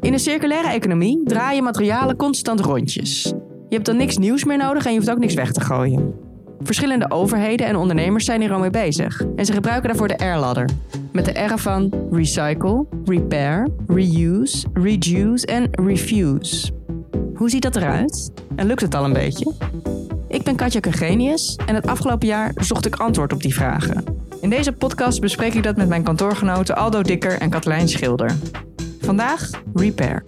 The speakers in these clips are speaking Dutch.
In een circulaire economie draaien materialen constant rondjes. Je hebt dan niks nieuws meer nodig en je hoeft ook niks weg te gooien. Verschillende overheden en ondernemers zijn hier al mee bezig. En ze gebruiken daarvoor de R-ladder. Met de R van recycle, repair, reuse, reduce en refuse. Hoe ziet dat eruit? En lukt het al een beetje? Ik ben Katja Kegenius en het afgelopen jaar zocht ik antwoord op die vragen. In deze podcast bespreek ik dat met mijn kantoorgenoten Aldo Dikker en Katelijn Schilder. Vandaag Repair.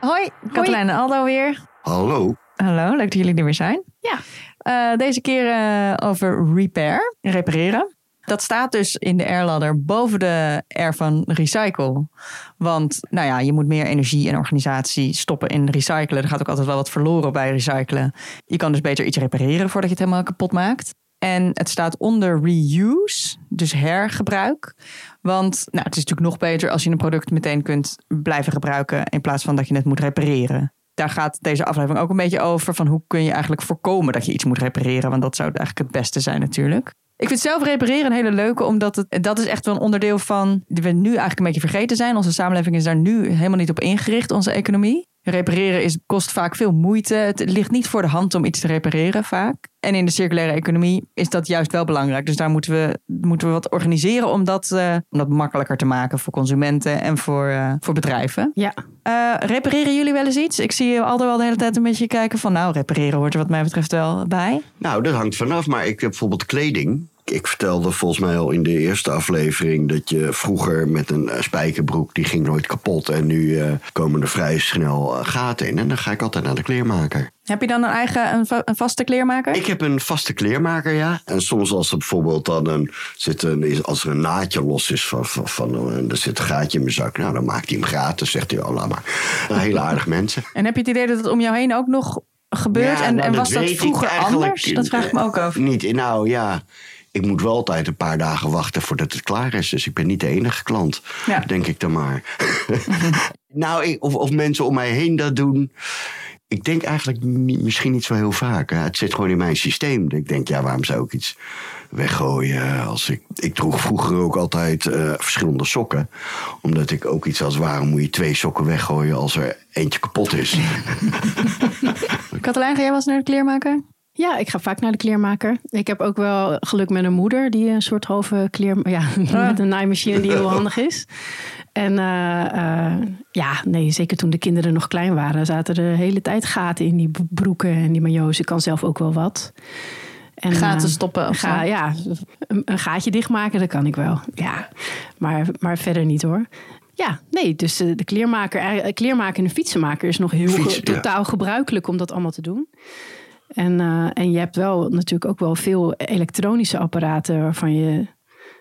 Hoi, Katelijn en Aldo weer. Hallo. Hallo, leuk dat jullie er weer zijn. Ja. Eh, deze keer eh, over repair, repareren. Dat staat dus in de R-ladder boven de R van recycle. Want nou ja, je moet meer energie en organisatie stoppen in recyclen. Er gaat ook altijd wel wat verloren bij recyclen. Je kan dus beter iets repareren voordat je het helemaal kapot maakt. En het staat onder reuse, dus hergebruik. Want nou, het is natuurlijk nog beter als je een product meteen kunt blijven gebruiken in plaats van dat je het moet repareren. Daar gaat deze aflevering ook een beetje over van hoe kun je eigenlijk voorkomen dat je iets moet repareren, want dat zou eigenlijk het beste zijn natuurlijk. Ik vind zelf repareren een hele leuke, omdat het, dat is echt wel een onderdeel van die we nu eigenlijk een beetje vergeten zijn. Onze samenleving is daar nu helemaal niet op ingericht, onze economie. Repareren is, kost vaak veel moeite. Het ligt niet voor de hand om iets te repareren vaak. En in de circulaire economie is dat juist wel belangrijk. Dus daar moeten we, moeten we wat organiseren om dat, uh, om dat makkelijker te maken voor consumenten en voor, uh, voor bedrijven. Ja. Uh, repareren jullie wel eens iets? Ik zie je altijd wel de hele tijd een beetje kijken van nou, repareren hoort er wat mij betreft wel bij. Nou, dat hangt vanaf. Maar ik heb bijvoorbeeld kleding ik vertelde volgens mij al in de eerste aflevering dat je vroeger met een spijkerbroek, die ging nooit kapot. En nu uh, komen er vrij snel uh, gaten in. En dan ga ik altijd naar de kleermaker. Heb je dan een eigen een, va een, vaste kleermaker? Ik heb een vaste kleermaker, ja. En soms als er bijvoorbeeld dan een, zit een, als er een naadje los is van, van, van er zit een gaatje in mijn zak. Nou, dan maakt hij hem gratis, zegt hij, oh, laat maar. Nou, hele aardige mensen. En heb je het idee dat het om jou heen ook nog gebeurt? Ja, en, nou, en was dat dat vroeger anders? Dat vraag ik me ook af. Niet, nou ja ik moet wel altijd een paar dagen wachten voordat het klaar is. Dus ik ben niet de enige klant, Ja. denk ik dan maar. nou, ik- of, of mensen om mij heen dat doen. Ik denk eigenlijk niet, misschien niet zo heel vaak. hè. Het zit gewoon in mijn systeem. Ik denk, ja, waarom zou ik iets weggooien? Als ik, ik droeg vroeger ook altijd eh, verschillende sokken. Omdat ik ook iets als, waarom moet je twee sokken weggooien als er eentje kapot is? Katelijn, ga jij wel eens naar de kleermaker? Ja, ik ga vaak naar de kleermaker. Ik heb ook wel geluk met een moeder die een soort halve kleer... Ja, met een naaimachine die heel handig is. En eh, eh, ja, nee, zeker toen de kinderen nog klein waren... zaten er de hele tijd gaten in die broeken en die majo's. Ik kan zelf ook wel wat. En, Gaten eh, stoppen of ga, zo? Ja, een, een gaatje dichtmaken, dat kan ik wel. Ja, maar, maar verder niet hoor. Ja, nee, dus de kleermaker, kleermaker en de fietsenmaker is nog heel Fiets, ge- ja. totaal gebruikelijk om dat allemaal te doen. En, eh, en je hebt wel natuurlijk ook wel veel elektronische apparaten waarvan je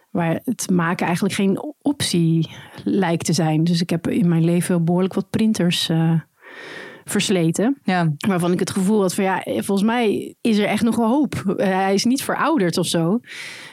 waar het maken eigenlijk geen optie lijkt te zijn. Dus ik heb in mijn leven behoorlijk wat printers eh, versleten. Ja. Waarvan ik het gevoel had van ja, volgens mij is er echt nog wel hoop. Hij is niet verouderd of zo.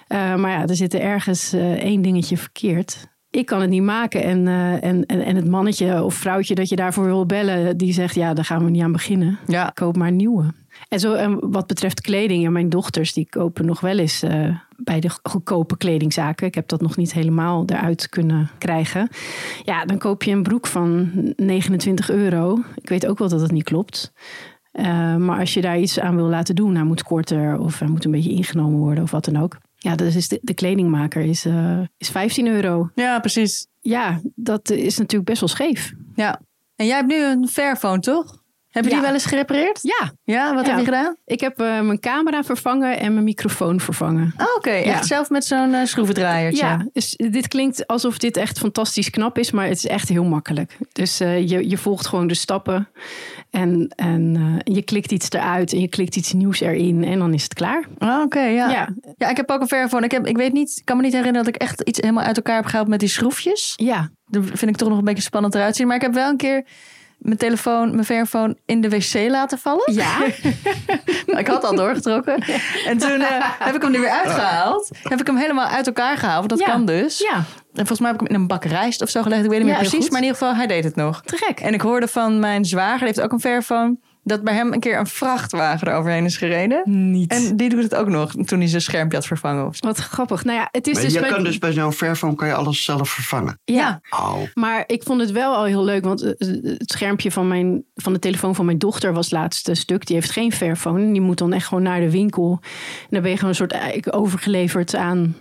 Eh, maar ja, er zit er ergens één dingetje verkeerd. Ik kan het niet maken. En, en, en, en het mannetje of vrouwtje dat je daarvoor wil bellen, die zegt ja, daar gaan we niet aan beginnen. Ja. Koop maar een nieuwe. En zo, en wat betreft kleding, en mijn dochters die kopen nog wel eens eh, bij de goedkope kledingzaken. Ik heb dat nog niet helemaal eruit kunnen krijgen. Ja, dan koop je een broek van 29 euro. Ik weet ook wel dat het niet klopt. Eh, maar als je daar iets aan wil laten doen, hij moet korter of hij moet een beetje ingenomen worden of wat dan ook. Ja, dus is de, de kledingmaker is, eh, is 15 euro. ja, precies. Ja, dat is natuurlijk best wel scheef. Ja. En jij hebt nu een Fairphone, toch? Heb je die wel eens gerepareerd? Ja, Ja, wat Ja. heb je gedaan? ik heb eh, mijn camera vervangen en mijn microfoon vervangen. Oh, Oké, echt zelf met zo'n eh, schroevendraaiertje. Ja, dus dit klinkt alsof dit echt fantastisch knap is, maar het is echt heel makkelijk. Dus eh, je, je volgt gewoon de stappen en, en eh, je klikt iets eruit en je klikt iets nieuws erin en dan is het klaar. Oh, Oké, ja. ja. Ja. ik heb ook een Fairphone. Ik, heb, ik weet niet, ik kan me niet herinneren dat ik echt iets helemaal uit elkaar heb gehaald met die schroefjes. Ja, Dat vind ik toch nog een beetje spannend eruit zien. Maar ik heb wel een keer mijn telefoon, mijn Fairphone in de wc laten vallen. ja. Ik had al doorgetrokken. En toen eh, heb ik hem er weer uitgehaald. Heb ik hem helemaal uit elkaar gehaald. Want dat Ja. kan dus. ja. En volgens mij heb ik hem in een bak rijst of zo gelegd. Ik weet niet meer precies. goed. Maar in ieder geval, hij deed het nog. te gek. En ik hoorde van mijn zwager, die heeft ook een Fairphone. Dat bij hem een keer een vrachtwagen eroverheen is gereden. Niet. En die doet het ook nog toen hij zijn schermpje had vervangen. Of zo. Wat grappig. Nou ja, het is Maar dus... je met- kan dus bij zo'n Fairphone kan je alles zelf vervangen. ja. Oh. Maar ik vond het wel al heel leuk, want eh, het schermpje van, mijn, van de telefoon van mijn dochter was het laatste stuk. Die heeft geen Fairphone. Die moet dan echt gewoon naar de winkel. En dan ben je gewoon een soort eigenlijk overgeleverd aan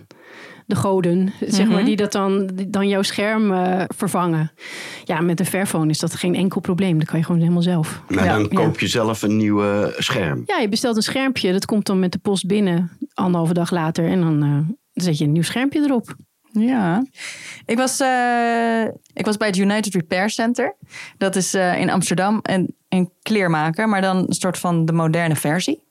de goden, zeg maar, die dat dan, die dan jouw scherm eh, vervangen. Ja, met een Fairphone is dat geen enkel probleem. Dat kan je gewoon helemaal zelf. Nou, Ja, dan koop je zelf een nieuwe scherm. Ja, je bestelt een schermpje. Dat komt dan met de post binnen anderhalve dag later. En dan eh, zet je een nieuw schermpje erop. Ja. Ik was, eh, ik was bij het United Repair Center. Dat is eh, in Amsterdam een, een kleermaker, maar dan een soort van de moderne versie.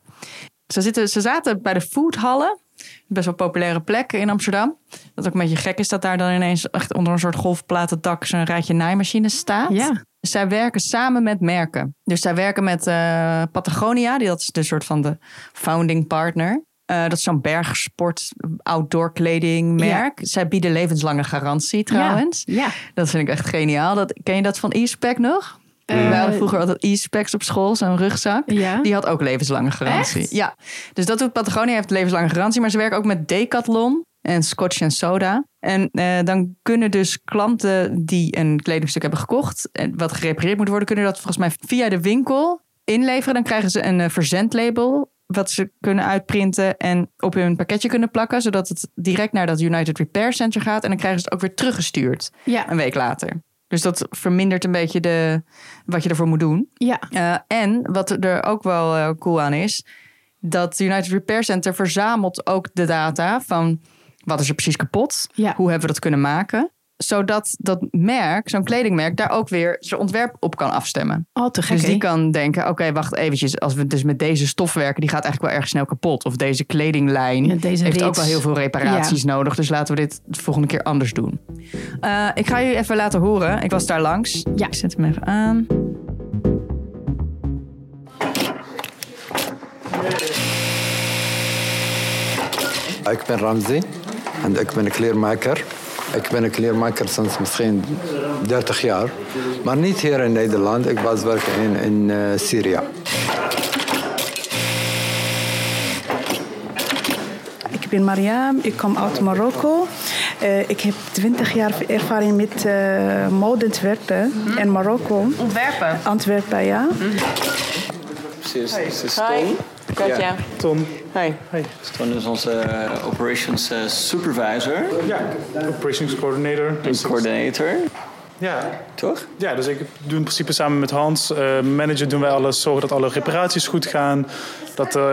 Ze, zitten, ze zaten bij de foodhallen. Best wel populaire plek in Amsterdam. Dat ook een beetje gek is dat daar dan ineens echt onder een soort golfplaten dak zo'n rijtje naaimachines staat. Ja. Zij werken samen met merken. Dus zij werken met eh, Patagonia, die dat is de soort van de founding partner. Eh, dat is zo'n bergsport, outdoor kledingmerk. Zij bieden levenslange garantie trouwens. Ja. Dat vind ik echt geniaal. Dat, ken je dat van e-spec nog? Eh, Wij hadden vroeger altijd e-specs op school, zo'n rugzak. Ja. Die had ook levenslange garantie. Echt? Ja, dus dat doet Patagonia, heeft levenslange garantie. Maar ze werken ook met Decathlon en Scotch en Soda. En eh, dan kunnen dus klanten die een kledingstuk hebben gekocht... en wat gerepareerd moet worden... kunnen dat volgens mij via de winkel inleveren. Dan krijgen ze een eh, verzendlabel wat ze kunnen uitprinten en op hun pakketje kunnen plakken... zodat het direct naar dat United Repair Center gaat... en dan krijgen ze het ook weer teruggestuurd Ja. een week later. Dus dat vermindert een beetje de, wat je ervoor moet doen. Ja. Eh, en wat er ook wel eh, cool aan is, dat United Repair Center verzamelt ook de data van wat is er precies kapot, Ja. hoe hebben we dat kunnen maken, zodat dat merk, zo'n kledingmerk, daar ook weer zijn ontwerp op kan afstemmen. Al te gek. Dus die kan denken, oké, wacht eventjes, als we dus met deze stof werken, die gaat eigenlijk wel erg snel kapot. Of deze kledinglijn Ja, deze heeft ook wel heel veel reparaties nodig, dus laten we dit de volgende keer anders doen. Eh, ik ga jullie even laten horen. Ik was daar langs. Ja. Ik zet hem even aan. Ik ben Ramzi en ik ben een kleermaker. Ik ben een kleermaker sinds misschien 30 jaar. Maar niet hier in Nederland. Ik was werken in, in eh, Syrië. Ik ben Mariam, ik kom uit Marokko. Eh, ik heb 20 jaar ervaring met modeontwerpen in Marokko. Ontwerpen. Antwerpen, ja. Hi. Katja. Tom. Hi. Ton is onze eh, operations eh, supervisor Dus- en Operations coordinator. coordinator, Ja. toch? ja, dus ik doe in principe samen met Hans. eh manager doen wij alles, zorgen dat alle reparaties goed gaan. Dat eh,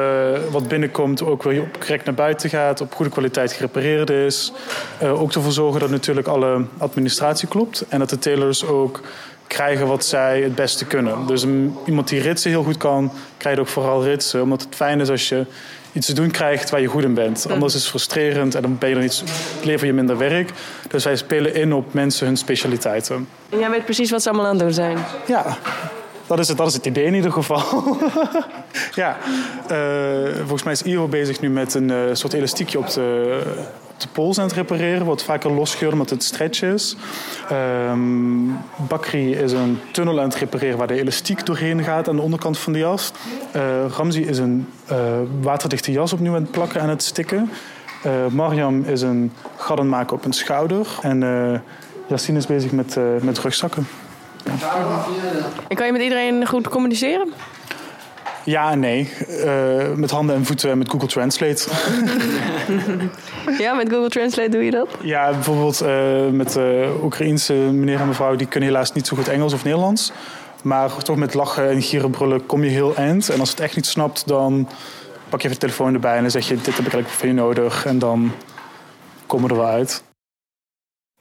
wat binnenkomt ook weer op- correct naar buiten gaat, op goede kwaliteit gerepareerd is. Eh, ook ervoor zorgen dat natuurlijk alle administratie klopt. En dat de tailors ook krijgen wat zij het beste kunnen. Dus een- iemand die ritsen heel goed kan, krijgt ook vooral ritsen. Omdat het fijn is als je iets te doen krijgt waar je goed in bent. Anders is het frustrerend en dan ben je er iets, lever je minder werk. Dus wij spelen in op mensen hun specialiteiten. En jij weet precies wat ze allemaal aan het doen zijn. Ja, dat is het, dat is het idee in ieder geval. ja, eh, volgens mij is Iro bezig nu met een eh, soort elastiekje op de, de pols aan het repareren. Wat vaker losscheurt omdat het stretch is. Ehm Bakri is een tunnel aan het repareren waar de elastiek doorheen gaat aan de onderkant van de jas. Eh Ramzi is een eh, waterdichte jas opnieuw aan het plakken en het stikken. Eh Mariam is een gadden maken op een schouder. En Yassine is bezig met, met rugzakken. En kan je met iedereen goed communiceren? Ja en nee. Met handen en voeten en met Google Translate. Ja, met Google Translate doe je dat? ja, bijvoorbeeld eh, met de Oekraïense meneer en mevrouw... die kunnen helaas niet zo goed Engels of Nederlands. Maar toch met lachen en gieren brullen kom je heel eind. En als het echt niet snapt, dan pak je even de telefoon erbij... en dan zeg je, dit heb ik eigenlijk van je nodig. En dan komen we er wel uit.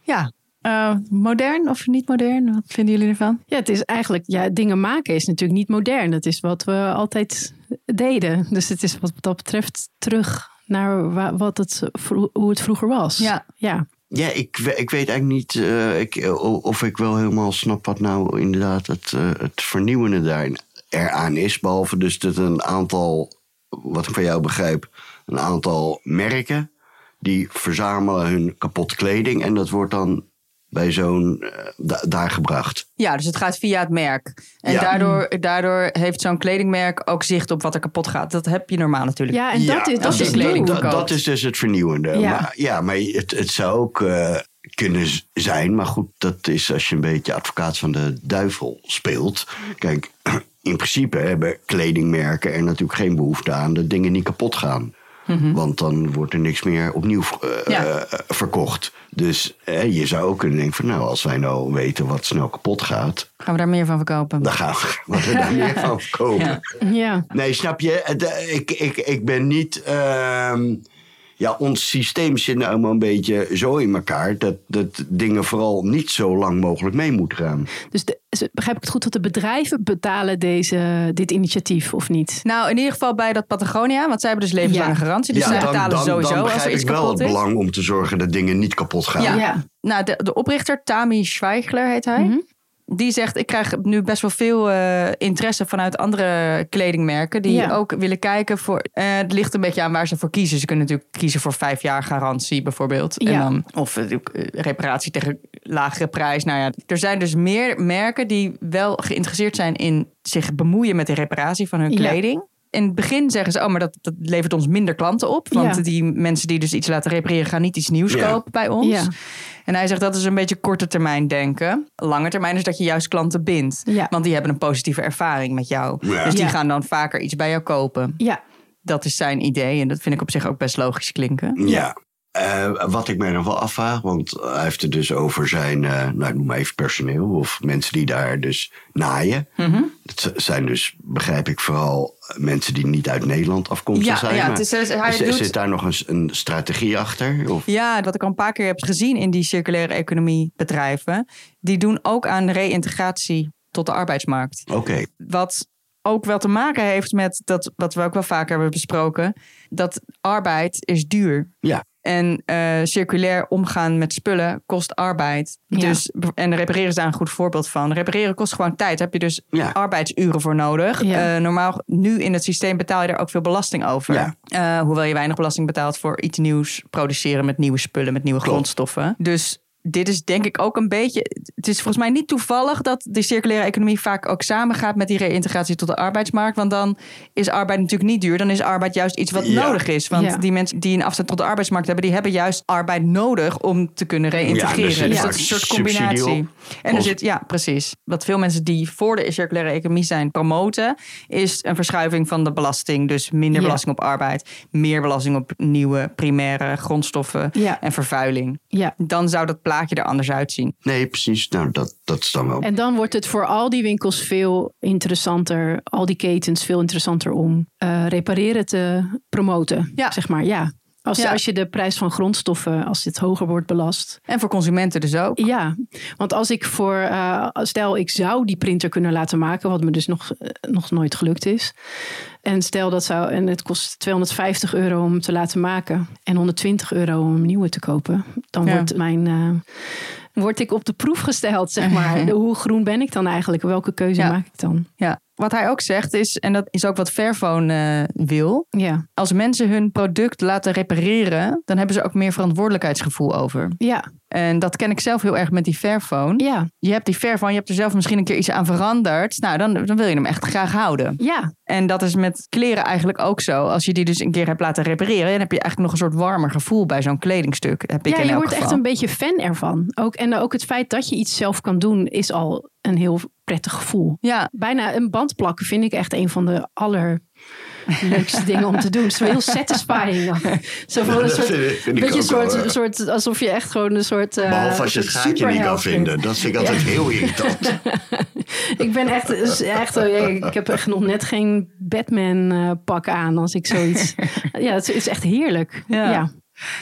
Ja. Eh, modern of niet modern? Wat vinden jullie ervan? Ja, het is eigenlijk, ja, dingen maken is natuurlijk niet modern. Dat is wat we altijd deden. Dus het is wat dat betreft terug naar wa- wat het, hoe het vroeger was. Ja. ja. Ja, ik, ik weet eigenlijk niet eh, ik, o- of ik wel helemaal snap wat nou inderdaad het, eh, het vernieuwende daar eraan is. Behalve dus dat een aantal, wat ik van jou begrijp, een aantal merken die verzamelen hun kapot kleding. En dat wordt dan bij zo'n eh, da- daar gebracht. Ja, dus het gaat via het merk. En Ja. daardoor, daardoor heeft zo'n kledingmerk ook zicht op wat er kapot gaat. Dat heb je normaal natuurlijk. Ja, en dat is, dat is kleding nieuw. dat, verkoopt. dat is dus het vernieuwende. Ja. Maar, ja, maar het, het zou ook eh, kunnen zijn. Maar goed, dat is als je een beetje advocaat van de duivel speelt. Kijk, in principe hebben kledingmerken er natuurlijk geen behoefte aan dat dingen niet kapot gaan. Want dan wordt er niks meer opnieuw eh, Ja. eh, verkocht. Dus eh, je zou ook kunnen denken van nou, als wij nou weten wat snel kapot gaat, Gaan we daar meer van verkopen? dan gaan we er daar meer van verkopen. Ja. Nee, snap je? Eh, Ik, ik, ik ben niet. ehm, ja, ons systeem zit nou een beetje zo in elkaar dat, dat dingen vooral niet zo lang mogelijk mee moeten gaan. Dus de, begrijp ik het goed dat de bedrijven betalen deze, dit initiatief of niet? Nou, in ieder geval bij dat Patagonia, want zij hebben dus levenslange Ja. garantie. Dus zij betalen sowieso dan als er begrijp iets ik wel kapot het is. belang om te zorgen dat dingen niet kapot gaan. Ja. Ja. Nou, de, de oprichter, Tami Schweigler heet hij. Mhm. Die zegt, ik krijg nu best wel veel eh, interesse vanuit andere kledingmerken. Die Ja. ook willen kijken voor... eh, het ligt een beetje aan waar ze voor kiezen. Ze kunnen natuurlijk kiezen voor vijf jaar garantie bijvoorbeeld. En dan, of eh, reparatie tegen lagere prijs. Nou ja, er zijn dus meer merken die wel geïnteresseerd zijn in zich bemoeien met de reparatie van hun Ja. In het begin zeggen ze, oh, maar dat, dat levert ons minder klanten op. Want Ja. die mensen die dus iets laten repareren, gaan niet iets nieuws Ja. kopen bij ons. Ja. En hij zegt dat is een beetje korte termijn denken. Lange termijn is dat je juist klanten bindt. Ja. Want die hebben een positieve ervaring met jou. Ja. Dus die Ja. gaan dan vaker iets bij jou kopen. Ja. Dat is zijn idee. En dat vind ik op zich ook best logisch klinken. Ja. Eh, wat ik mij nog wel afvraag, want hij heeft het dus over zijn, eh, nou noem maar even personeel of mensen die daar dus naaien. Mhm. Dat zijn dus, begrijp ik, vooral mensen die niet uit Nederland afkomstig Ja, zijn. ja, maar is- hij doet- Zit daar nog eens een strategie achter? Of? Ja, wat ik al een paar keer heb gezien in die circulaire economie bedrijven. Die doen ook aan reïntegratie tot de arbeidsmarkt. Oké, Wat ook wel te maken heeft met dat, wat we ook wel vaker hebben besproken. Dat arbeid is duur. ja. En eh, circulair omgaan met spullen kost arbeid. Ja. Dus, en repareren is daar een goed voorbeeld van. Repareren kost gewoon tijd. Daar heb je dus Ja. arbeidsuren voor nodig. Ja. Eh, normaal, nu in het systeem betaal je daar ook veel belasting over. Eh, hoewel je weinig belasting betaalt voor iets nieuws produceren met nieuwe spullen, met nieuwe Klopt. grondstoffen. Dus dit is denk ik ook een beetje. Het is volgens mij niet toevallig dat de circulaire economie vaak ook samengaat met die reïntegratie tot de arbeidsmarkt. Want dan is arbeid natuurlijk niet duur. Dan is arbeid juist iets wat Ja. nodig is. Want Ja. die mensen die een afstand tot de arbeidsmarkt hebben, die hebben juist arbeid nodig om te kunnen Ja, er reïntegreren. zit dus dat is een soort combinatie. En er zit, ja, precies. Wat veel mensen die voor de circulaire economie zijn promoten, is een verschuiving van de belasting. Dus minder Ja. belasting op arbeid, meer belasting op nieuwe primaire grondstoffen Ja. en vervuiling. Ja. Dan zou dat plaatje er anders uitzien. Nee, precies. Nou, dat, dat is dan wel. En dan wordt het voor al die winkels veel interessanter, al die ketens veel interessanter om eh, repareren te promoten. Ja. Zeg maar, ja. Als, Ja. als je de prijs van grondstoffen, als dit hoger wordt belast. En voor consumenten dus ook. Ja, want als ik voor, eh, stel ik zou die printer kunnen laten maken, wat me dus nog, eh, nog nooit gelukt is. En stel dat zou, en het kost 250 euro om te laten maken en 120 euro om een nieuwe te kopen. Dan Ja. wordt mijn, eh, word ik op de proef gesteld, zeg maar. De- Hoe groen ben ik dan eigenlijk? Welke keuze Ja. maak ik dan? Ja. Wat hij ook zegt is, en dat is ook wat Fairphone eh, wil. Ja, Als mensen hun product laten repareren, dan hebben ze ook meer verantwoordelijkheidsgevoel over. ja, En dat ken ik zelf heel erg met die Fairphone. ja, Je hebt die Fairphone, je hebt er zelf misschien een keer iets aan veranderd. Nou, dan, dan wil je hem echt graag houden. ja, En dat is met kleren eigenlijk ook zo. Als je die dus een keer hebt laten repareren, dan heb je eigenlijk nog een soort warmer gevoel bij zo'n kledingstuk. Heb ik ja, in je wordt echt een beetje fan ervan. Ook, en ook het feit dat je iets zelf kan doen, is al een heel prettig gevoel. Ja, Bijna een band plakken vind ik echt een van de allerleukste dingen om te doen. Het is wel heel satisfying. Zo van een soort, beetje soort, wel, eh. soort, alsof je echt gewoon een soort. eh, Behalve als je het gaatje niet kan vinden. Dat vind ik altijd heel irritant. Ik ben echt, is echt ik heb echt nog net geen Batman eh, pak aan als ik zoiets. ja, het is echt heerlijk. Ja. Ja.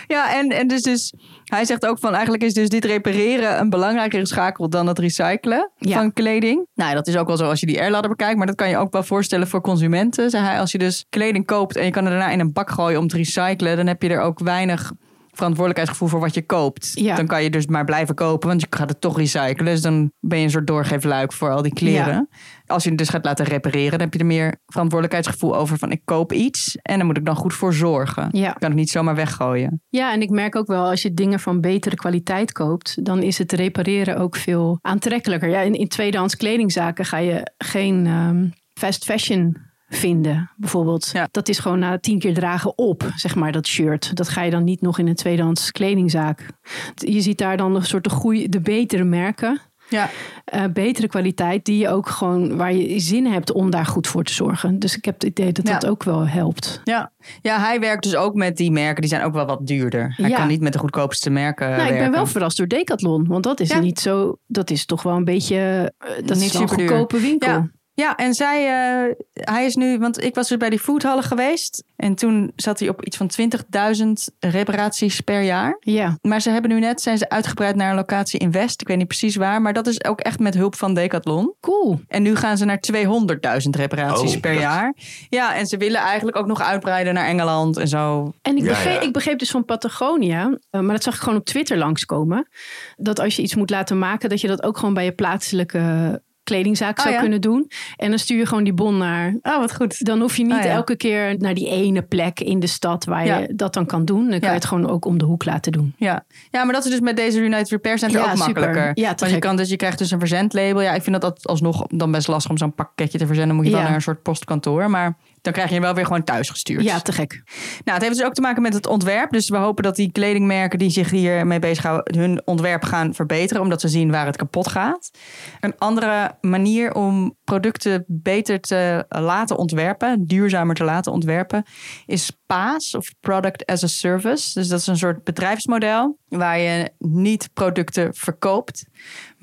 ja en, en dus, dus hij zegt ook van eigenlijk is dus dit repareren een belangrijkere schakel dan het recyclen Ja. van kleding. Nou, dat is ook wel zo als je die airladder bekijkt, maar dat kan je ook wel voorstellen voor consumenten. Zei hij, als je dus kleding koopt en je kan het daarna in een bak gooien om te recyclen, dan heb je er ook weinig verantwoordelijkheidsgevoel voor wat je koopt. Ja. Dan kan je dus maar blijven kopen, want je gaat het toch recyclen. Dus dan ben je een soort doorgeefluik voor al die kleren. Als je het dus gaat laten repareren, dan heb je er meer verantwoordelijkheidsgevoel over van ik koop iets en dan moet ik dan goed voor zorgen. Ja. Ik kan het niet zomaar weggooien. Ja, en ik merk ook wel als je dingen van betere kwaliteit koopt, dan is het repareren ook veel aantrekkelijker. Ja, in, in tweedehands kledingzaken ga je geen ehm, fast fashion vinden, bijvoorbeeld. Ja. Dat is gewoon na tien keer dragen op, zeg maar, dat shirt. Dat ga je dan niet nog in een tweedehands kledingzaak. Je ziet daar dan een soort de, de betere merken. Ja. eh, betere kwaliteit, die je ook gewoon waar je zin hebt om daar goed voor te zorgen. Dus ik heb het idee dat dat ook wel helpt. Ja. ja, hij werkt dus ook met die merken, die zijn ook wel wat duurder. Hij Ja. kan niet met de goedkoopste merken Nou, ik ben werken. wel verrast door Decathlon. Want dat is Ja. niet zo. Dat is toch wel een beetje. eh, dat Niet is een goedkope winkel. Ja. En zij, eh, hij is nu, want ik was dus bij die foodhallen geweest. En toen zat hij op iets van 20.000 reparaties per jaar. Ja. Maar ze hebben nu net, zijn ze uitgebreid naar een locatie in West. Ik weet niet precies waar, maar dat is ook echt met hulp van Decathlon. Cool. En nu gaan ze naar 200.000 reparaties Oh, per dat- jaar. Ja, en ze willen eigenlijk ook nog uitbreiden naar Engeland en zo. En ik, Ja, begreep, ja. ik begreep dus van Patagonia, eh, maar dat zag ik gewoon op Twitter langskomen. Dat als je iets moet laten maken, dat je dat ook gewoon bij je plaatselijke kledingzaak Oh, zou ja? kunnen doen. En dan stuur je gewoon die bon naar. Oh, wat goed. Dan hoef je niet Oh, ja. elke keer naar die ene plek in de stad waar Ja. je dat dan kan doen. Dan kan je het gewoon ook om de hoek laten doen. Ja. ja, maar dat is dus met deze United Repair Center ook makkelijker. Ja, Want je, kan dus, je krijgt dus een verzendlabel. Ja, ik vind dat, dat alsnog dan best lastig om zo'n pakketje te verzenden. Moet je wel naar een soort postkantoor. Maar dan krijg je wel weer gewoon thuis gestuurd. Ja, te gek. Nou, het heeft dus ook te maken met het ontwerp. Dus we hopen dat die kledingmerken die zich hiermee bezighouden... hun ontwerp gaan verbeteren, omdat ze zien waar het kapot gaat. Een andere manier om producten beter te laten ontwerpen... duurzamer te laten ontwerpen... is PaaS, of Product as a Service. Dus dat is een soort bedrijfsmodel... waar je niet producten verkoopt...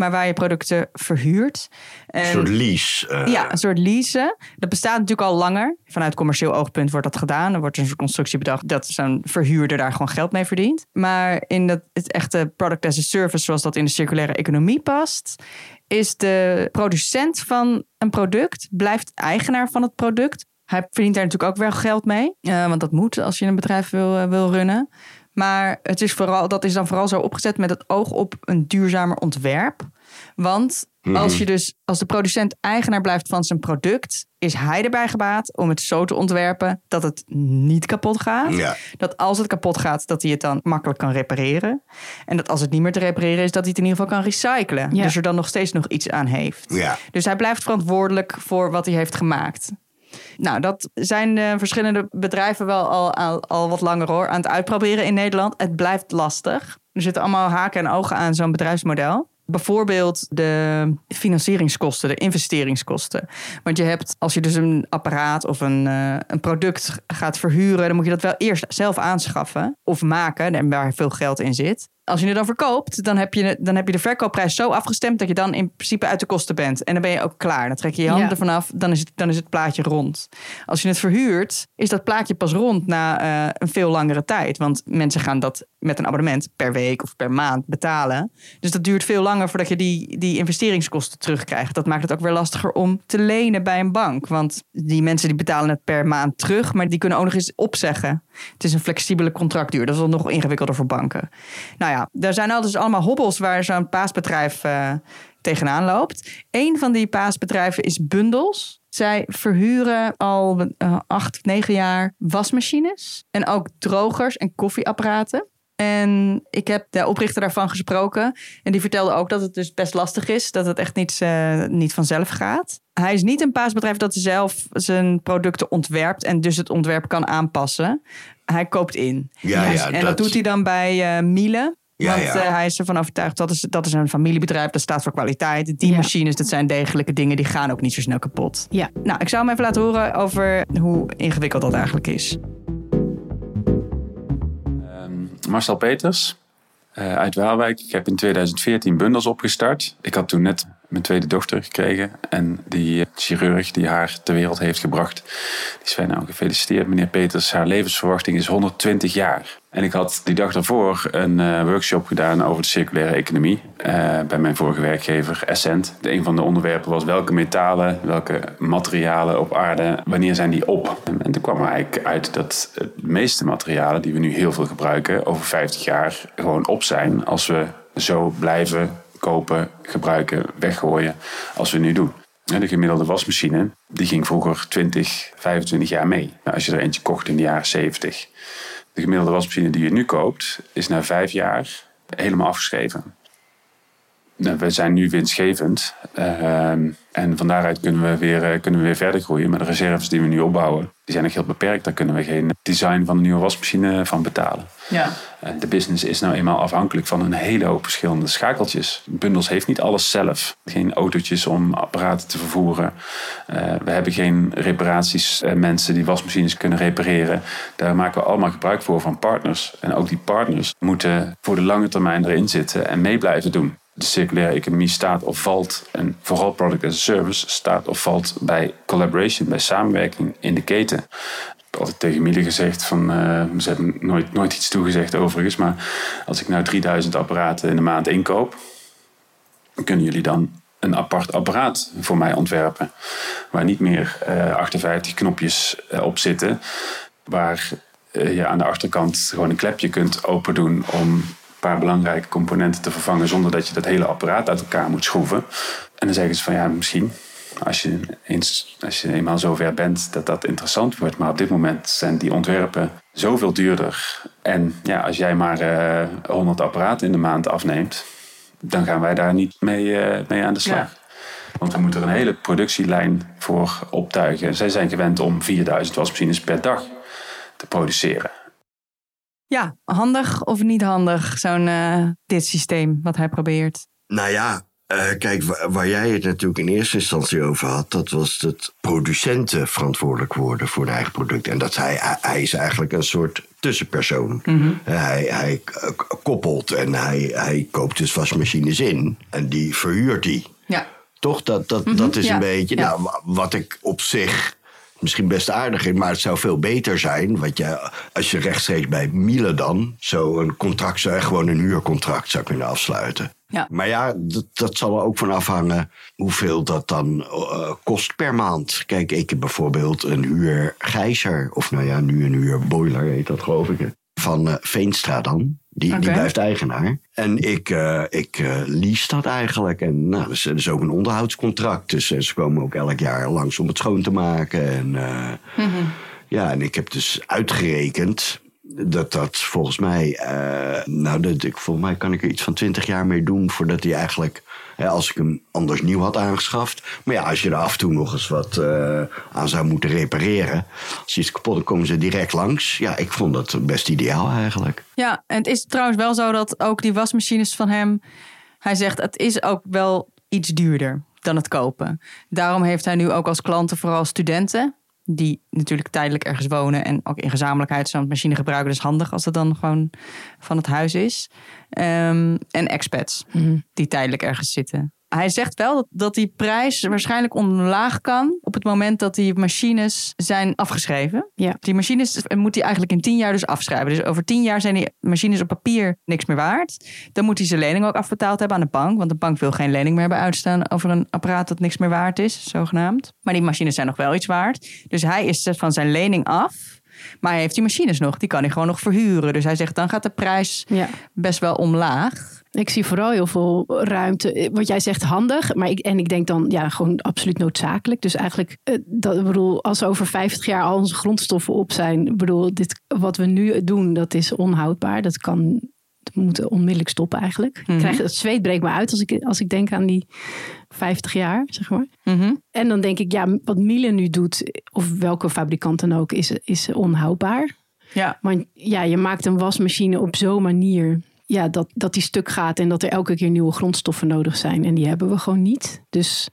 maar waar je producten verhuurt. En- Een soort lease. eh, ja, een soort leasen. Dat bestaat natuurlijk al langer. Vanuit commercieel oogpunt wordt dat gedaan. Er wordt een soort constructie bedacht dat zo'n verhuurder daar gewoon geld mee verdient. Maar in dat, het echte product as a service, zoals dat in de circulaire economie past, is de producent van een product, blijft eigenaar van het product. Hij verdient daar natuurlijk ook wel geld mee. eh, want dat moet als je een bedrijf wil, eh, wil runnen. Maar het is vooral, dat is dan vooral zo opgezet met het oog op een duurzamer ontwerp. Want als je dus als de producent eigenaar blijft van zijn product, is hij erbij gebaat om het zo te ontwerpen dat het niet kapot gaat. Ja. Dat als het kapot gaat, dat hij het dan makkelijk kan repareren. En dat als het niet meer te repareren is, dat hij het in ieder geval kan recyclen. Ja. Dus er dan nog steeds nog iets aan heeft. Ja. Dus hij blijft verantwoordelijk voor wat hij heeft gemaakt. Nou, dat zijn de verschillende bedrijven wel al, al, al wat langer hoor aan het uitproberen in Nederland. Het blijft lastig. Er zitten allemaal haken en ogen aan zo'n bedrijfsmodel. Bijvoorbeeld de financieringskosten, de investeringskosten. Want je hebt, als je dus een apparaat of een, eh, een product gaat verhuren, dan moet je dat wel eerst zelf aanschaffen of maken, en waar veel geld in zit. Als je het dan verkoopt, dan heb, je, dan heb je de verkoopprijs zo afgestemd dat je dan in principe uit de kosten bent. En dan ben je ook klaar. Dan trek je je handen Ja. ervan af, dan is, het, dan is het plaatje rond. Als je het verhuurt, is dat plaatje pas rond na eh, een veel langere tijd. Want mensen gaan dat met een abonnement per week of per maand betalen. Dus dat duurt veel langer voordat je die, die investeringskosten terugkrijgt. Dat maakt het ook weer lastiger om te lenen bij een bank. Want die mensen die betalen het per maand terug, maar die kunnen ook nog eens opzeggen. Het is een flexibele contractduur. Dat is wel nog ingewikkelder voor banken. Nou ja, daar zijn al dus allemaal hobbels waar zo'n paasbedrijf eh, tegenaan loopt. Een van die paasbedrijven is Bundels. Zij verhuren al eh, acht, negen jaar wasmachines. En ook drogers en koffieapparaten. En ik heb de oprichter daarvan gesproken. En die vertelde ook dat het dus best lastig is. Dat het echt niet, eh, niet vanzelf gaat. Hij is niet een paasbedrijf dat zelf zijn producten ontwerpt. En dus het ontwerp kan aanpassen. Hij koopt in. Ja, ja, en dat, dat- doet hij dan bij eh Miele. Ja, want ja. eh, hij is ervan overtuigd dat is, dat is een familiebedrijf. Dat staat voor kwaliteit. Die Ja. machines, dat zijn degelijke dingen. Die gaan ook niet zo snel kapot. Ja. Nou, ik zou hem even laten horen over hoe ingewikkeld dat eigenlijk is. Marcel Peters eh, uit Waalwijk. Ik heb in 2014 bundels opgestart. Ik had toen net mijn tweede dochter gekregen. En die eh, chirurg die haar ter wereld heeft gebracht, die zei nou gefeliciteerd meneer Peters. Haar levensverwachting is 120 jaar. En ik had die dag daarvoor een uh, workshop gedaan over de circulaire economie uh, bij mijn vorige werkgever Essent. Een van de onderwerpen was welke metalen, welke materialen op aarde, wanneer zijn die op? En, en toen kwam er eigenlijk uit dat de meeste materialen die we nu heel veel gebruiken over 50 jaar gewoon op zijn als we zo blijven kopen, gebruiken, weggooien als we nu doen. De gemiddelde wasmachine die ging vroeger 20, 25 jaar mee. Maar als je er eentje kocht in de jaren 70. De gemiddelde wasmachine die je nu koopt is na vijf jaar helemaal afgeschreven. Nou, we zijn nu winstgevend. Uh, en van daaruit kunnen we, weer, kunnen we weer verder groeien. Maar de reserves die we nu opbouwen, die zijn nog heel beperkt. Daar kunnen we geen design van een nieuwe wasmachine van betalen. Ja. De business is nou eenmaal afhankelijk van een hele hoop verschillende schakeltjes. Bundels heeft niet alles zelf. Geen autootjes om apparaten te vervoeren. Uh, we hebben geen reparaties, uh, mensen die wasmachines kunnen repareren. Daar maken we allemaal gebruik voor van partners. En ook die partners moeten voor de lange termijn erin zitten en mee blijven doen de circulaire economie staat of valt, en vooral product as a service, staat of valt bij collaboration, bij samenwerking in de keten. Ik heb altijd tegen Miele gezegd van, uh, ze hebben nooit, nooit iets toegezegd overigens, maar als ik nou 3000 apparaten in de maand inkoop, kunnen jullie dan een apart apparaat voor mij ontwerpen. Waar niet meer uh, 58 knopjes uh, op zitten, waar je aan de achterkant gewoon een klepje kunt open doen om paar belangrijke componenten te vervangen zonder dat je dat hele apparaat uit elkaar moet schroeven. En dan zeggen ze van ja, misschien als je, eens, als je eenmaal zover bent dat dat interessant wordt. Maar op dit moment zijn die ontwerpen zoveel duurder. En ja, als jij maar uh, 100 apparaten in de maand afneemt, dan gaan wij daar niet mee, uh, mee aan de slag. Ja. Want we moeten er een hele productielijn voor optuigen. Zij zijn gewend om 4000 wasmachines per dag te produceren. Ja, handig of niet handig, zo'n uh, dit systeem wat hij probeert? Nou ja, uh, kijk, waar, jij het natuurlijk in eerste instantie over had, dat was dat producenten verantwoordelijk worden voor hun eigen product. En dat hij, hij is eigenlijk een soort tussenpersoon. Mhm. Mm -hmm. hij, hij koppelt en hij, hij koopt dus wasmachines in en die verhuurt die. Ja. Toch? Dat, dat, mm -hmm. dat is ja. een beetje, ja. nou, wat ik op zich misschien best aardig in, maar het zou veel beter zijn. Want je, als je rechtstreeks bij Miele dan zo een contract, zou, gewoon een huurcontract zou kunnen afsluiten. Ja. Maar ja, dat, dat zal er ook van afhangen hoeveel dat dan uh, kost per maand. Kijk, ik heb bijvoorbeeld een huurgijzer, of nou ja, nu een huurboiler heet dat geloof ik. Van uh, Veenstra dan. Die, okay. die blijft eigenaar. En ik, uh, ik uh, lease dat eigenlijk. En nou, dat is, dat is ook een onderhoudscontract. Dus ze komen ook elk jaar langs om het schoon te maken. En, mm -hmm. ja, en ik heb dus uitgerekend dat dat volgens mij... nou, dat, ik, volgens mij kan ik er iets van twintig jaar mee doen... voordat hij eigenlijk... Hè, als ik hem anders nieuw had aangeschaft. Maar ja, als je er af en toe nog eens wat aan zou moeten repareren. Als iets kapot is, komen ze direct langs. Ja, ik vond dat best ideaal eigenlijk. Ja, en het is trouwens wel zo dat ook die wasmachines van hem... Hij zegt, het is ook wel iets duurder dan het kopen. Daarom heeft hij nu ook als klanten vooral studenten... die natuurlijk tijdelijk ergens wonen... en ook in gezamenlijkheid zo'n machine gebruiken. Dus handig als het dan gewoon van het huis is. Um, en expats Mhm. die tijdelijk ergens zitten. Hij zegt wel dat, dat die prijs waarschijnlijk omlaag kan op het moment dat die machines zijn afgeschreven. Ja. Die machines moet hij eigenlijk in tien jaar dus afschrijven. Dus over tien jaar zijn die machines op papier niks meer waard. Dan moet hij zijn lening ook afbetaald hebben aan de bank. Want de bank wil geen lening meer hebben uitstaan over een apparaat dat niks meer waard is, zogenaamd. Maar die machines zijn nog wel iets waard. Dus hij is van zijn lening af. Maar hij heeft die machines nog. Die kan hij gewoon nog verhuren. Dus hij zegt dan gaat de prijs Ja. best wel omlaag. Ik zie vooral heel veel ruimte. Wat jij zegt handig, maar ik, en ik denk dan ja, gewoon absoluut noodzakelijk. Dus eigenlijk, eh, dat, bedoel, als over 50 jaar al onze grondstoffen op zijn, bedoel, dit, wat we nu doen, dat is onhoudbaar. Dat kan, dat moet onmiddellijk stoppen eigenlijk. Ik Mhm. krijg, het zweet breekt me uit als ik, als ik denk aan die 50 jaar, zeg maar. Mhm. En dan denk ik, ja, wat Miele nu doet, of welke fabrikant dan ook, is, is onhoudbaar. Ja. Want ja, je maakt een wasmachine op zo'n manier ja, dat, dat die stuk gaat en dat er elke keer nieuwe grondstoffen nodig zijn. En die hebben we gewoon niet. Dus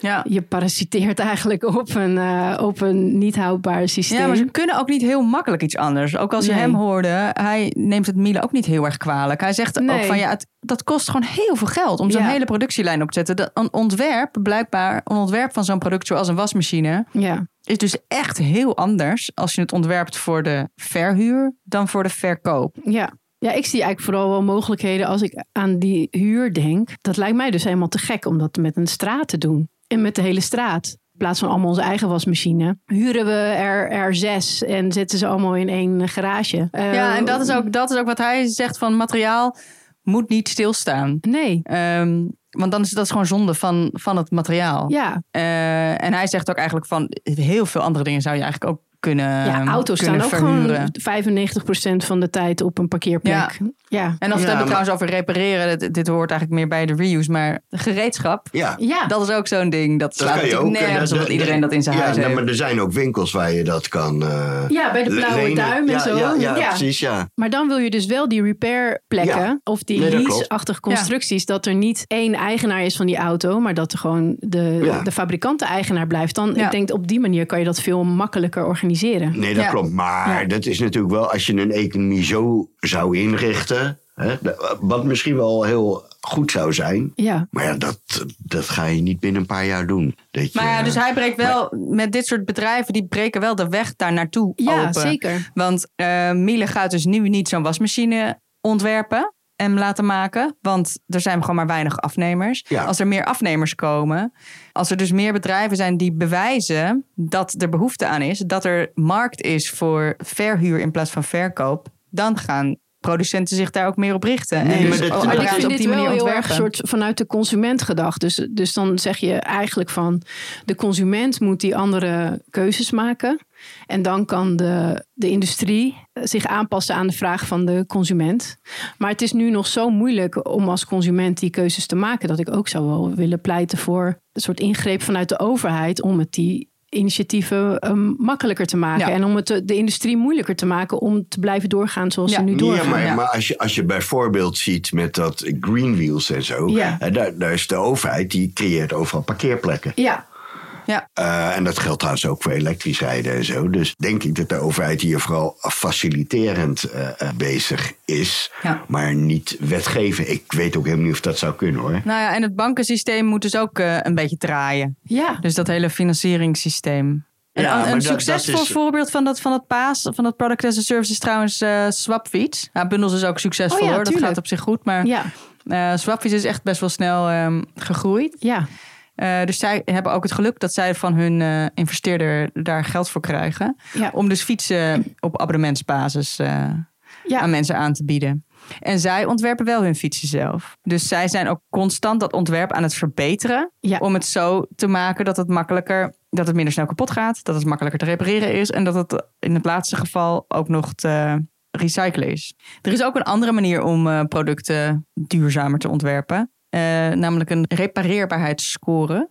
Ja. Je parasiteert eigenlijk op een, eh, op een niet houdbaar systeem. Ja, maar ze kunnen ook niet heel makkelijk iets anders. Ook als je Nee. hem hoorde, hij neemt het Miele ook niet heel erg kwalijk. Hij zegt ook Nee. van ja, het, dat kost gewoon heel veel geld om zo'n Ja. hele productielijn op te zetten. Dat, een ontwerp, blijkbaar, een ontwerp van zo'n product zoals een wasmachine, Ja, is dus echt heel anders als je het ontwerpt voor de verhuur dan voor de verkoop. ja. Ja, ik zie eigenlijk vooral wel mogelijkheden als ik aan die huur denk. Dat lijkt mij dus helemaal te gek om dat met een straat te doen. En met de hele straat. In plaats van allemaal onze eigen wasmachine. Huren we er, er zes en zetten ze allemaal in één garage. Ja, en dat is, ook, dat is ook wat hij zegt van materiaal moet niet stilstaan. Nee, Ehm, want dan is dat gewoon zonde van, van het materiaal. ja. Eh, en hij zegt ook eigenlijk van heel veel andere dingen zou je eigenlijk ook kunnen Ja, auto's kunnen staan ook gewoon 95% van de tijd op een parkeerplek. Ja, En als we Ja, het hebben maar- trouwens over repareren, dit, dit hoort eigenlijk meer bij de reuse, maar gereedschap, Ja. ja. dat is ook zo'n ding. Dat Dat slaat je natuurlijk ook. nergens op dat iedereen dat in zijn ja, huis heeft. maar er zijn ook winkels waar je dat kan. eh, Ja, bij de blauwe lenen. duim en ja, zo. Ja, ja, Ja. precies. Ja. Maar dan wil je dus wel die repairplekken Ja. of die Nee, lease-achtige constructies. Dat er niet één eigenaar is van die auto, maar dat er gewoon de, Ja. de fabrikant de eigenaar blijft. Dan, Ja. ik denk op die manier kan je dat veel makkelijker organiseren. Nee, dat Ja. klopt. Maar Ja. dat is natuurlijk wel, als je een economie zo zou inrichten. Hè, wat misschien wel heel goed zou zijn. Ja, Maar ja, dat, dat ga je niet binnen een paar jaar doen. Dat je, Maar ja, dus hij breekt wel, met dit soort bedrijven, die breken wel de weg daar naartoe ja open. zeker. Want eh Miele gaat dus nu niet zo'n wasmachine ontwerpen en laten maken. Want er zijn gewoon maar weinig afnemers. Ja. Als er meer afnemers komen, als er dus meer bedrijven zijn die bewijzen dat er behoefte aan is, dat er markt is voor verhuur in plaats van verkoop, dan gaan producenten zich daar ook meer op richten. Nee, en dus maar dat- maar ik vind op dit die wel manier heel erg ontwerpen. soort vanuit de consument gedacht. Dus, dus dan zeg je eigenlijk van de consument moet die andere keuzes maken. En dan kan de, de industrie zich aanpassen aan de vraag van de consument. Maar het is nu nog zo moeilijk om als consument die keuzes te maken. Dat ik ook zou wel willen pleiten voor een soort ingreep vanuit de overheid om het die initiatieven ehm, makkelijker te maken. Ja. En om het de, de industrie moeilijker te maken om te blijven doorgaan zoals Ja. ze nu Ja, doorgaan. maar, ja. maar als, je, als je bijvoorbeeld ziet met dat Green Wheels en zo. Daar, daar is de overheid, die creëert overal parkeerplekken. Ja, Eh, en dat geldt trouwens ook voor elektrisch rijden en zo. Dus denk ik dat de overheid hier vooral faciliterend eh, eh, bezig is. Ja. Maar niet wetgeven. Ik weet ook helemaal niet of dat zou kunnen hoor. Nou ja, en het bankensysteem moet dus ook eh, een beetje draaien. ja. Dus dat hele financieringssysteem. En Ja, een, succesvol dat is- voorbeeld van dat, van dat paas, van dat product as a service is trouwens eh Swapfiets. Ja, Bundels is ook succesvol Oh ja, hoor, dat gaat op zich goed. Maar ja. eh Swapfiets is echt best wel snel ehm, gegroeid. Ja, Eh, dus zij hebben ook het geluk dat zij van hun eh, investeerder daar geld voor krijgen. Ja. Om dus fietsen op abonnementsbasis eh, ja. aan mensen aan te bieden. En zij ontwerpen wel hun fietsen zelf. Dus zij zijn ook constant dat ontwerp aan het verbeteren. Ja. Om het zo te maken dat het makkelijker, dat het minder snel kapot gaat. Dat het makkelijker te repareren is. En dat het in het laatste geval ook nog te recyclen is. Er is ook een andere manier om producten duurzamer te ontwerpen. Eh, namelijk een repareerbaarheidsscore.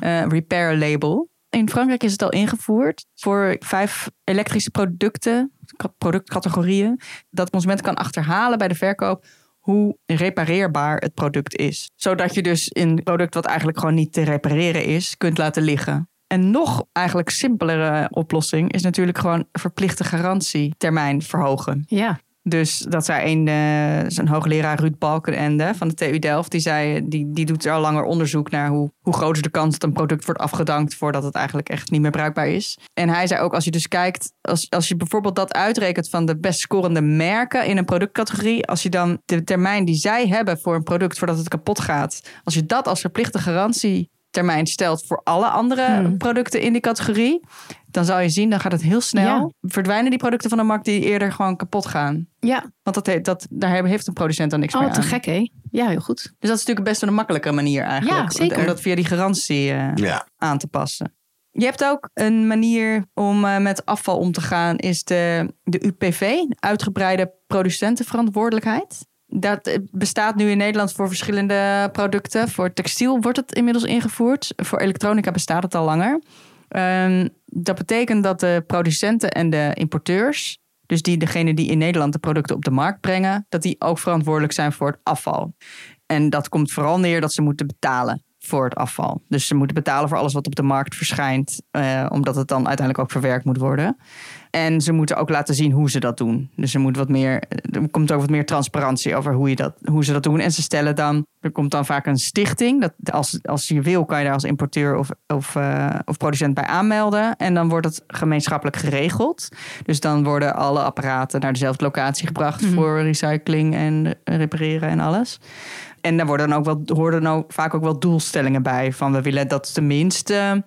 eh, repair label. In Frankrijk is het al ingevoerd voor vijf elektrische producten, productcategorieën, dat consument kan achterhalen bij de verkoop hoe repareerbaar het product is. Zodat je dus een product wat eigenlijk gewoon niet te repareren is, kunt laten liggen. Een nog eigenlijk simpelere oplossing is natuurlijk gewoon verplichte garantietermijn verhogen. ja. Dus dat zei een, zijn hoogleraar Ruud Balkenende van de TU Delft. Die zei, die, die doet al langer onderzoek naar hoe, hoe groot is de kans dat een product wordt afgedankt voordat het eigenlijk echt niet meer bruikbaar is. En hij zei ook, als je dus kijkt, als, als je bijvoorbeeld dat uitrekent van de best scorende merken in een productcategorie. Als je dan de termijn die zij hebben voor een product voordat het kapot gaat. Als je dat als verplichte garantie termijn stelt voor alle andere Hmm. producten in die categorie, dan zal je zien, dan gaat het heel snel. Ja. Verdwijnen die producten van de markt die eerder gewoon kapot gaan. Ja. Want dat, he- dat, daar heeft een producent dan niks Oh, meer te aan. gek, hè? Ja, heel goed. Dus dat is natuurlijk best wel een makkelijke manier eigenlijk. Ja, zeker. Om dat via die garantie eh, Ja. aan te passen. Je hebt ook een manier om eh, met afval om te gaan, is de, de UPV, uitgebreide producentenverantwoordelijkheid. Dat eh, bestaat nu in Nederland voor verschillende producten. Voor textiel wordt het inmiddels ingevoerd. Voor elektronica bestaat het al langer. Ehm, dat betekent dat de producenten en de importeurs, dus die degene die in Nederland de producten op de markt brengen, dat die ook verantwoordelijk zijn voor het afval. En dat komt vooral neer dat ze moeten betalen voor het afval. Dus ze moeten betalen voor alles wat op de markt verschijnt, eh, omdat het dan uiteindelijk ook verwerkt moet worden. En ze moeten ook laten zien hoe ze dat doen. Dus er moet wat meer, er komt ook wat meer transparantie over hoe, je dat, hoe ze dat doen. En ze stellen dan, er komt dan vaak een stichting. Dat als, als je wil, kan je daar als importeur of, of, eh, of producent bij aanmelden. En dan wordt het gemeenschappelijk geregeld. Dus dan worden alle apparaten naar dezelfde locatie gebracht voor recycling en repareren en alles. En daar worden dan ook wel, horen dan ook vaak ook wel doelstellingen bij. Van we willen dat tenminste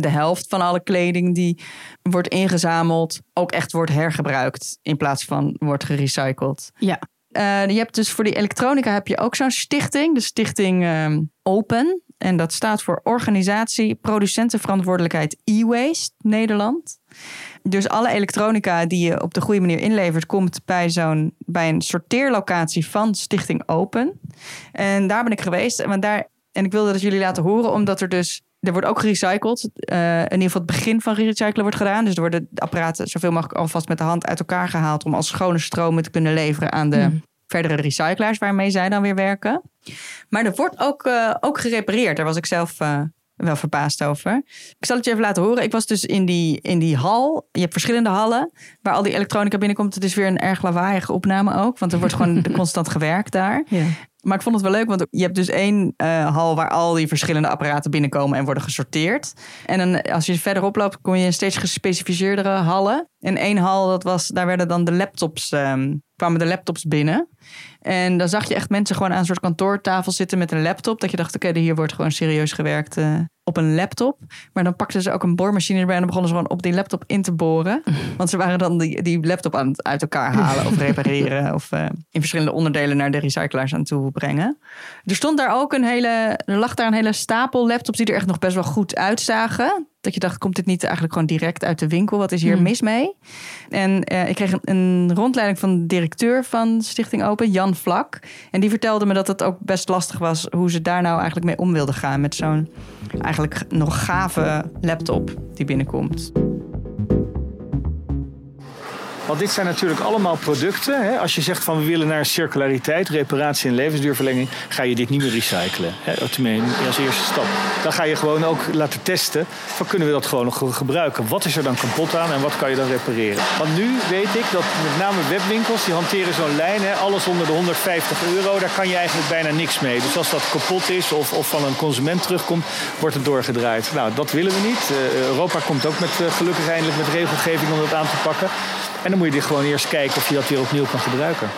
de helft van alle kleding die wordt ingezameld ook echt wordt hergebruikt. In plaats van wordt gerecycled. Ja. Eh, je hebt dus voor die elektronica heb je ook zo'n stichting. De stichting ehm, Open. En dat staat voor Organisatie Producentenverantwoordelijkheid E-Waste Nederland. Dus alle elektronica die je op de goede manier inlevert, komt bij, zo'n, bij een sorteerlocatie van Stichting Open. En daar ben ik geweest. Want daar, en ik wilde dat jullie laten horen, omdat er dus. Er wordt ook gerecycled. Eh, in ieder geval het begin van recyclen wordt gedaan. Dus er worden de apparaten zoveel mogelijk alvast met de hand uit elkaar gehaald. om als schone stromen te kunnen leveren aan de verdere recyclaars waarmee zij dan weer werken. Maar er wordt ook, eh, ook gerepareerd. Daar was ik zelf eh, wel verbaasd over. Ik zal het je even laten horen. Ik was dus in die, in die hal. Je hebt verschillende hallen waar al die elektronica binnenkomt. Het is weer een erg lawaaiige opname ook. Want er wordt gewoon constant gewerkt daar. Ja. Maar ik vond het wel leuk, want je hebt dus één eh, hal waar al die verschillende apparaten binnenkomen en worden gesorteerd. En dan, als je verderop loopt, kom je in steeds gespecificeerdere hallen. En één hal, dat was, daar werden dan de laptops, ehm, kwamen de laptops binnen. En dan zag je echt mensen gewoon aan een soort kantoortafel zitten met een laptop. Dat je dacht, oké, hier wordt gewoon serieus gewerkt eh, op een laptop. Maar dan pakten ze ook een boormachine erbij en dan begonnen ze gewoon op die laptop in te boren. Want ze waren dan die, die laptop aan het uit elkaar halen of repareren. of eh, in verschillende onderdelen naar de recyclaars aan toe brengen. Er stond daar ook een hele, er lag daar een hele stapel laptops die er echt nog best wel goed uitzagen. Dat je dacht, komt dit niet eigenlijk gewoon direct uit de winkel? Wat is hier mis mee? En eh, ik kreeg een, een rondleiding van de directeur van Stichting Open, Jan Vlak. En die vertelde me dat het ook best lastig was hoe ze daar nou eigenlijk mee om wilden gaan. Met zo'n eigenlijk nog gave laptop die binnenkomt. Want dit zijn natuurlijk allemaal producten. Hè? Als je zegt van we willen naar circulariteit, reparatie en levensduurverlenging, ga je dit niet meer recyclen. Hè? Als eerste stap. Dan ga je gewoon ook laten testen van kunnen we dat gewoon nog gebruiken. Wat is er dan kapot aan en wat kan je dan repareren? Want nu weet ik dat met name webwinkels die hanteren zo'n lijn. Hè? Alles onder de 150 euro, daar kan je eigenlijk bijna niks mee. Dus als dat kapot is of, of van een consument terugkomt, wordt het doorgedraaid. Nou, dat willen we niet. Uh, Europa komt ook met, uh, gelukkig eindelijk met regelgeving om dat aan te pakken. En dan moet je dit gewoon eerst kijken of je dat weer opnieuw kan gebruiken.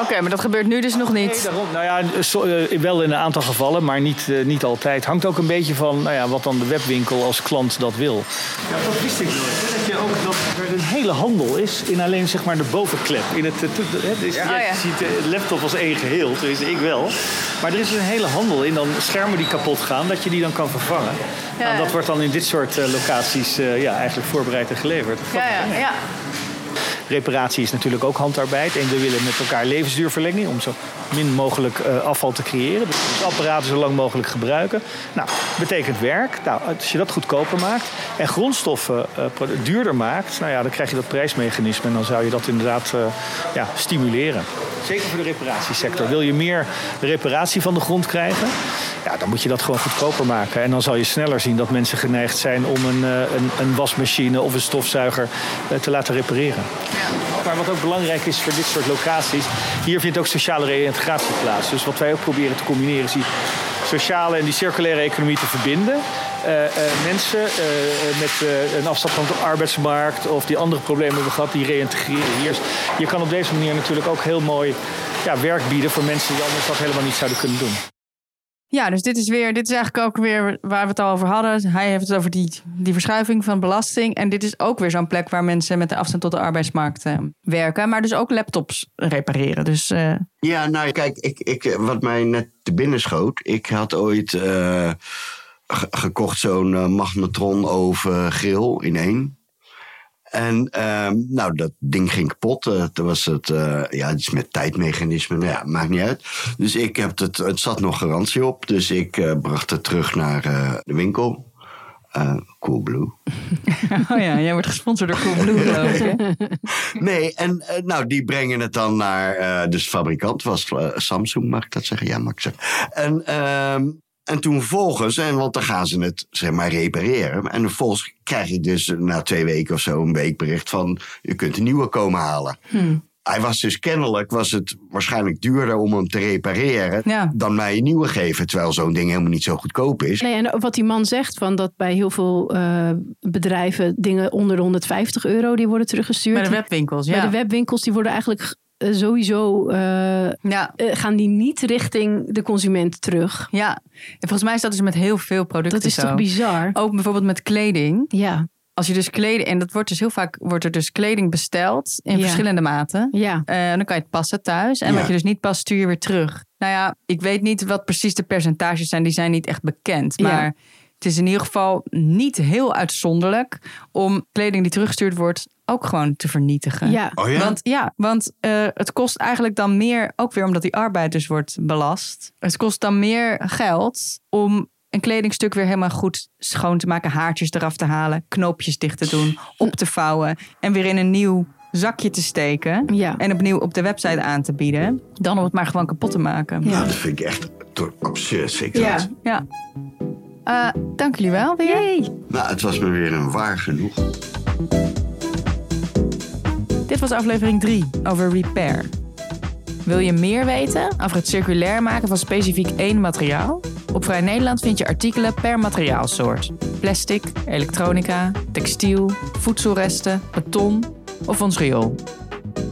Oké, maar dat gebeurt nu dus nog niet. Nee, daarom. Nou ja, so, uh, wel in een aantal gevallen, maar niet, uh, niet altijd. Hangt ook een beetje van nou ja, wat dan de webwinkel als klant dat wil. Ja, dat wist ik nooit. Dat je ook dat er een hele handel is in alleen zeg maar de bovenklep. In het, het, dus Ja, je ja. ziet de laptop als één geheel, tenminste ik wel. Maar er is een hele handel in dan schermen die kapot gaan, dat je die dan kan vervangen. Ja, Nou, ja. dat wordt dan in dit soort uh, locaties uh, ja, eigenlijk voorbereid en geleverd. Ja, ja, ja. Reparatie is natuurlijk ook handarbeid. En we willen met elkaar levensduurverlenging om zo min mogelijk uh, afval te creëren. Dus apparaten zo lang mogelijk gebruiken. Nou, betekent werk. Nou, als je dat goedkoper maakt en grondstoffen uh, duurder maakt, nou ja, dan krijg je dat prijsmechanisme en dan zou je dat inderdaad uh, ja, stimuleren. Zeker voor de reparatiesector. Wil je meer reparatie van de grond krijgen? Ja, dan moet je dat gewoon goedkoper maken. En dan zal je sneller zien dat mensen geneigd zijn om een, een, een wasmachine of een stofzuiger te laten repareren. Maar wat ook belangrijk is voor dit soort locaties, hier vindt ook sociale reïntegratie plaats. Dus wat wij ook proberen te combineren is die sociale en die circulaire economie te verbinden. Uh, uh, mensen uh, met een afstand van de arbeidsmarkt of die andere problemen hebben gehad, die reïntegreren hier. Je kan op deze manier natuurlijk ook heel mooi ja, werk bieden voor mensen die anders dat helemaal niet zouden kunnen doen. Ja, dus dit is weer, dit is eigenlijk ook weer waar we het al over hadden. Hij heeft het over die, die verschuiving van belasting. En dit is ook weer zo'n plek waar mensen met een afstand tot de arbeidsmarkt uh, werken. Maar dus ook laptops repareren. Dus, uh... Ja, nou kijk, ik, ik, wat mij net te binnen schoot. Ik had ooit uh, gekocht zo'n magnetron oven grill in één. En uh, nou, dat ding ging kapot. Uh, toen was het, uh, ja, het is met tijdmechanismen. Nou ja, maakt niet uit. Dus ik heb het, het zat nog garantie op. Dus ik uh, bracht het terug naar de winkel. Coolblue. oh ja, jij wordt gesponsord door Coolblue, geloof ik. Nee, en nou, die brengen het dan naar, dus fabrikant was Samsung, mag ik dat zeggen? Ja, mag ik zeggen. En ehm, En toen vervolgens, en want dan gaan ze het zeg maar repareren. En vervolgens krijg ik dus na twee weken of zo een weekbericht van... je kunt een nieuwe komen halen. Hij was dus kennelijk, was het waarschijnlijk duurder om hem te repareren... Ja. dan mij een nieuwe geven. Terwijl zo'n ding helemaal niet zo goedkoop is. Nee, en wat die man zegt, van dat bij heel veel eh, bedrijven dingen onder de 150 euro die worden teruggestuurd. Bij de webwinkels, ja. Bij de webwinkels die worden eigenlijk sowieso eh, Ja, eh, gaan die niet richting de consument terug. ja. En volgens mij is dat dus met heel veel producten Dat is zo. toch bizar? Ook bijvoorbeeld met kleding. Ja, Als je dus kleding... En dat wordt dus heel vaak... Wordt er dus kleding besteld in Ja. verschillende maten. ja. Eh, dan kan je het passen thuis. En Ja. wat je dus niet past, stuur je weer terug. Nou ja, ik weet niet wat precies de percentages zijn. Die zijn niet echt bekend. Ja. Maar het is in ieder geval niet heel uitzonderlijk... om kleding die teruggestuurd wordt ook gewoon te vernietigen. ja. Oh ja? Want ja, want eh, het kost eigenlijk dan meer, ook weer omdat die arbeid dus wordt belast. Het kost dan meer geld om een kledingstuk weer helemaal goed schoon te maken, haartjes eraf te halen, knoopjes dicht te doen, op te vouwen en weer in een nieuw zakje te steken. Ja. En opnieuw op de website aan te bieden. Dan om het maar gewoon kapot te maken. Ja. Nou, dat vind ik echt absurd. Ik Ja. dat. Ja. Eh, dank jullie wel weer. Nou, het was me weer een waar genoeg. Dit was aflevering 3 over repair. Wil je meer weten over het circulair maken van specifiek één materiaal? Op Vrij Nederland vind je artikelen per materiaalsoort. Plastic, elektronica, textiel, voedselresten, beton of ons riool.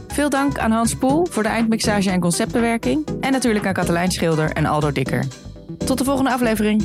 Veel dank aan Hans Poel voor de eindmixage en conceptbewerking. En natuurlijk aan Katelijn Schilder en Aldo Dikker. Tot de volgende aflevering.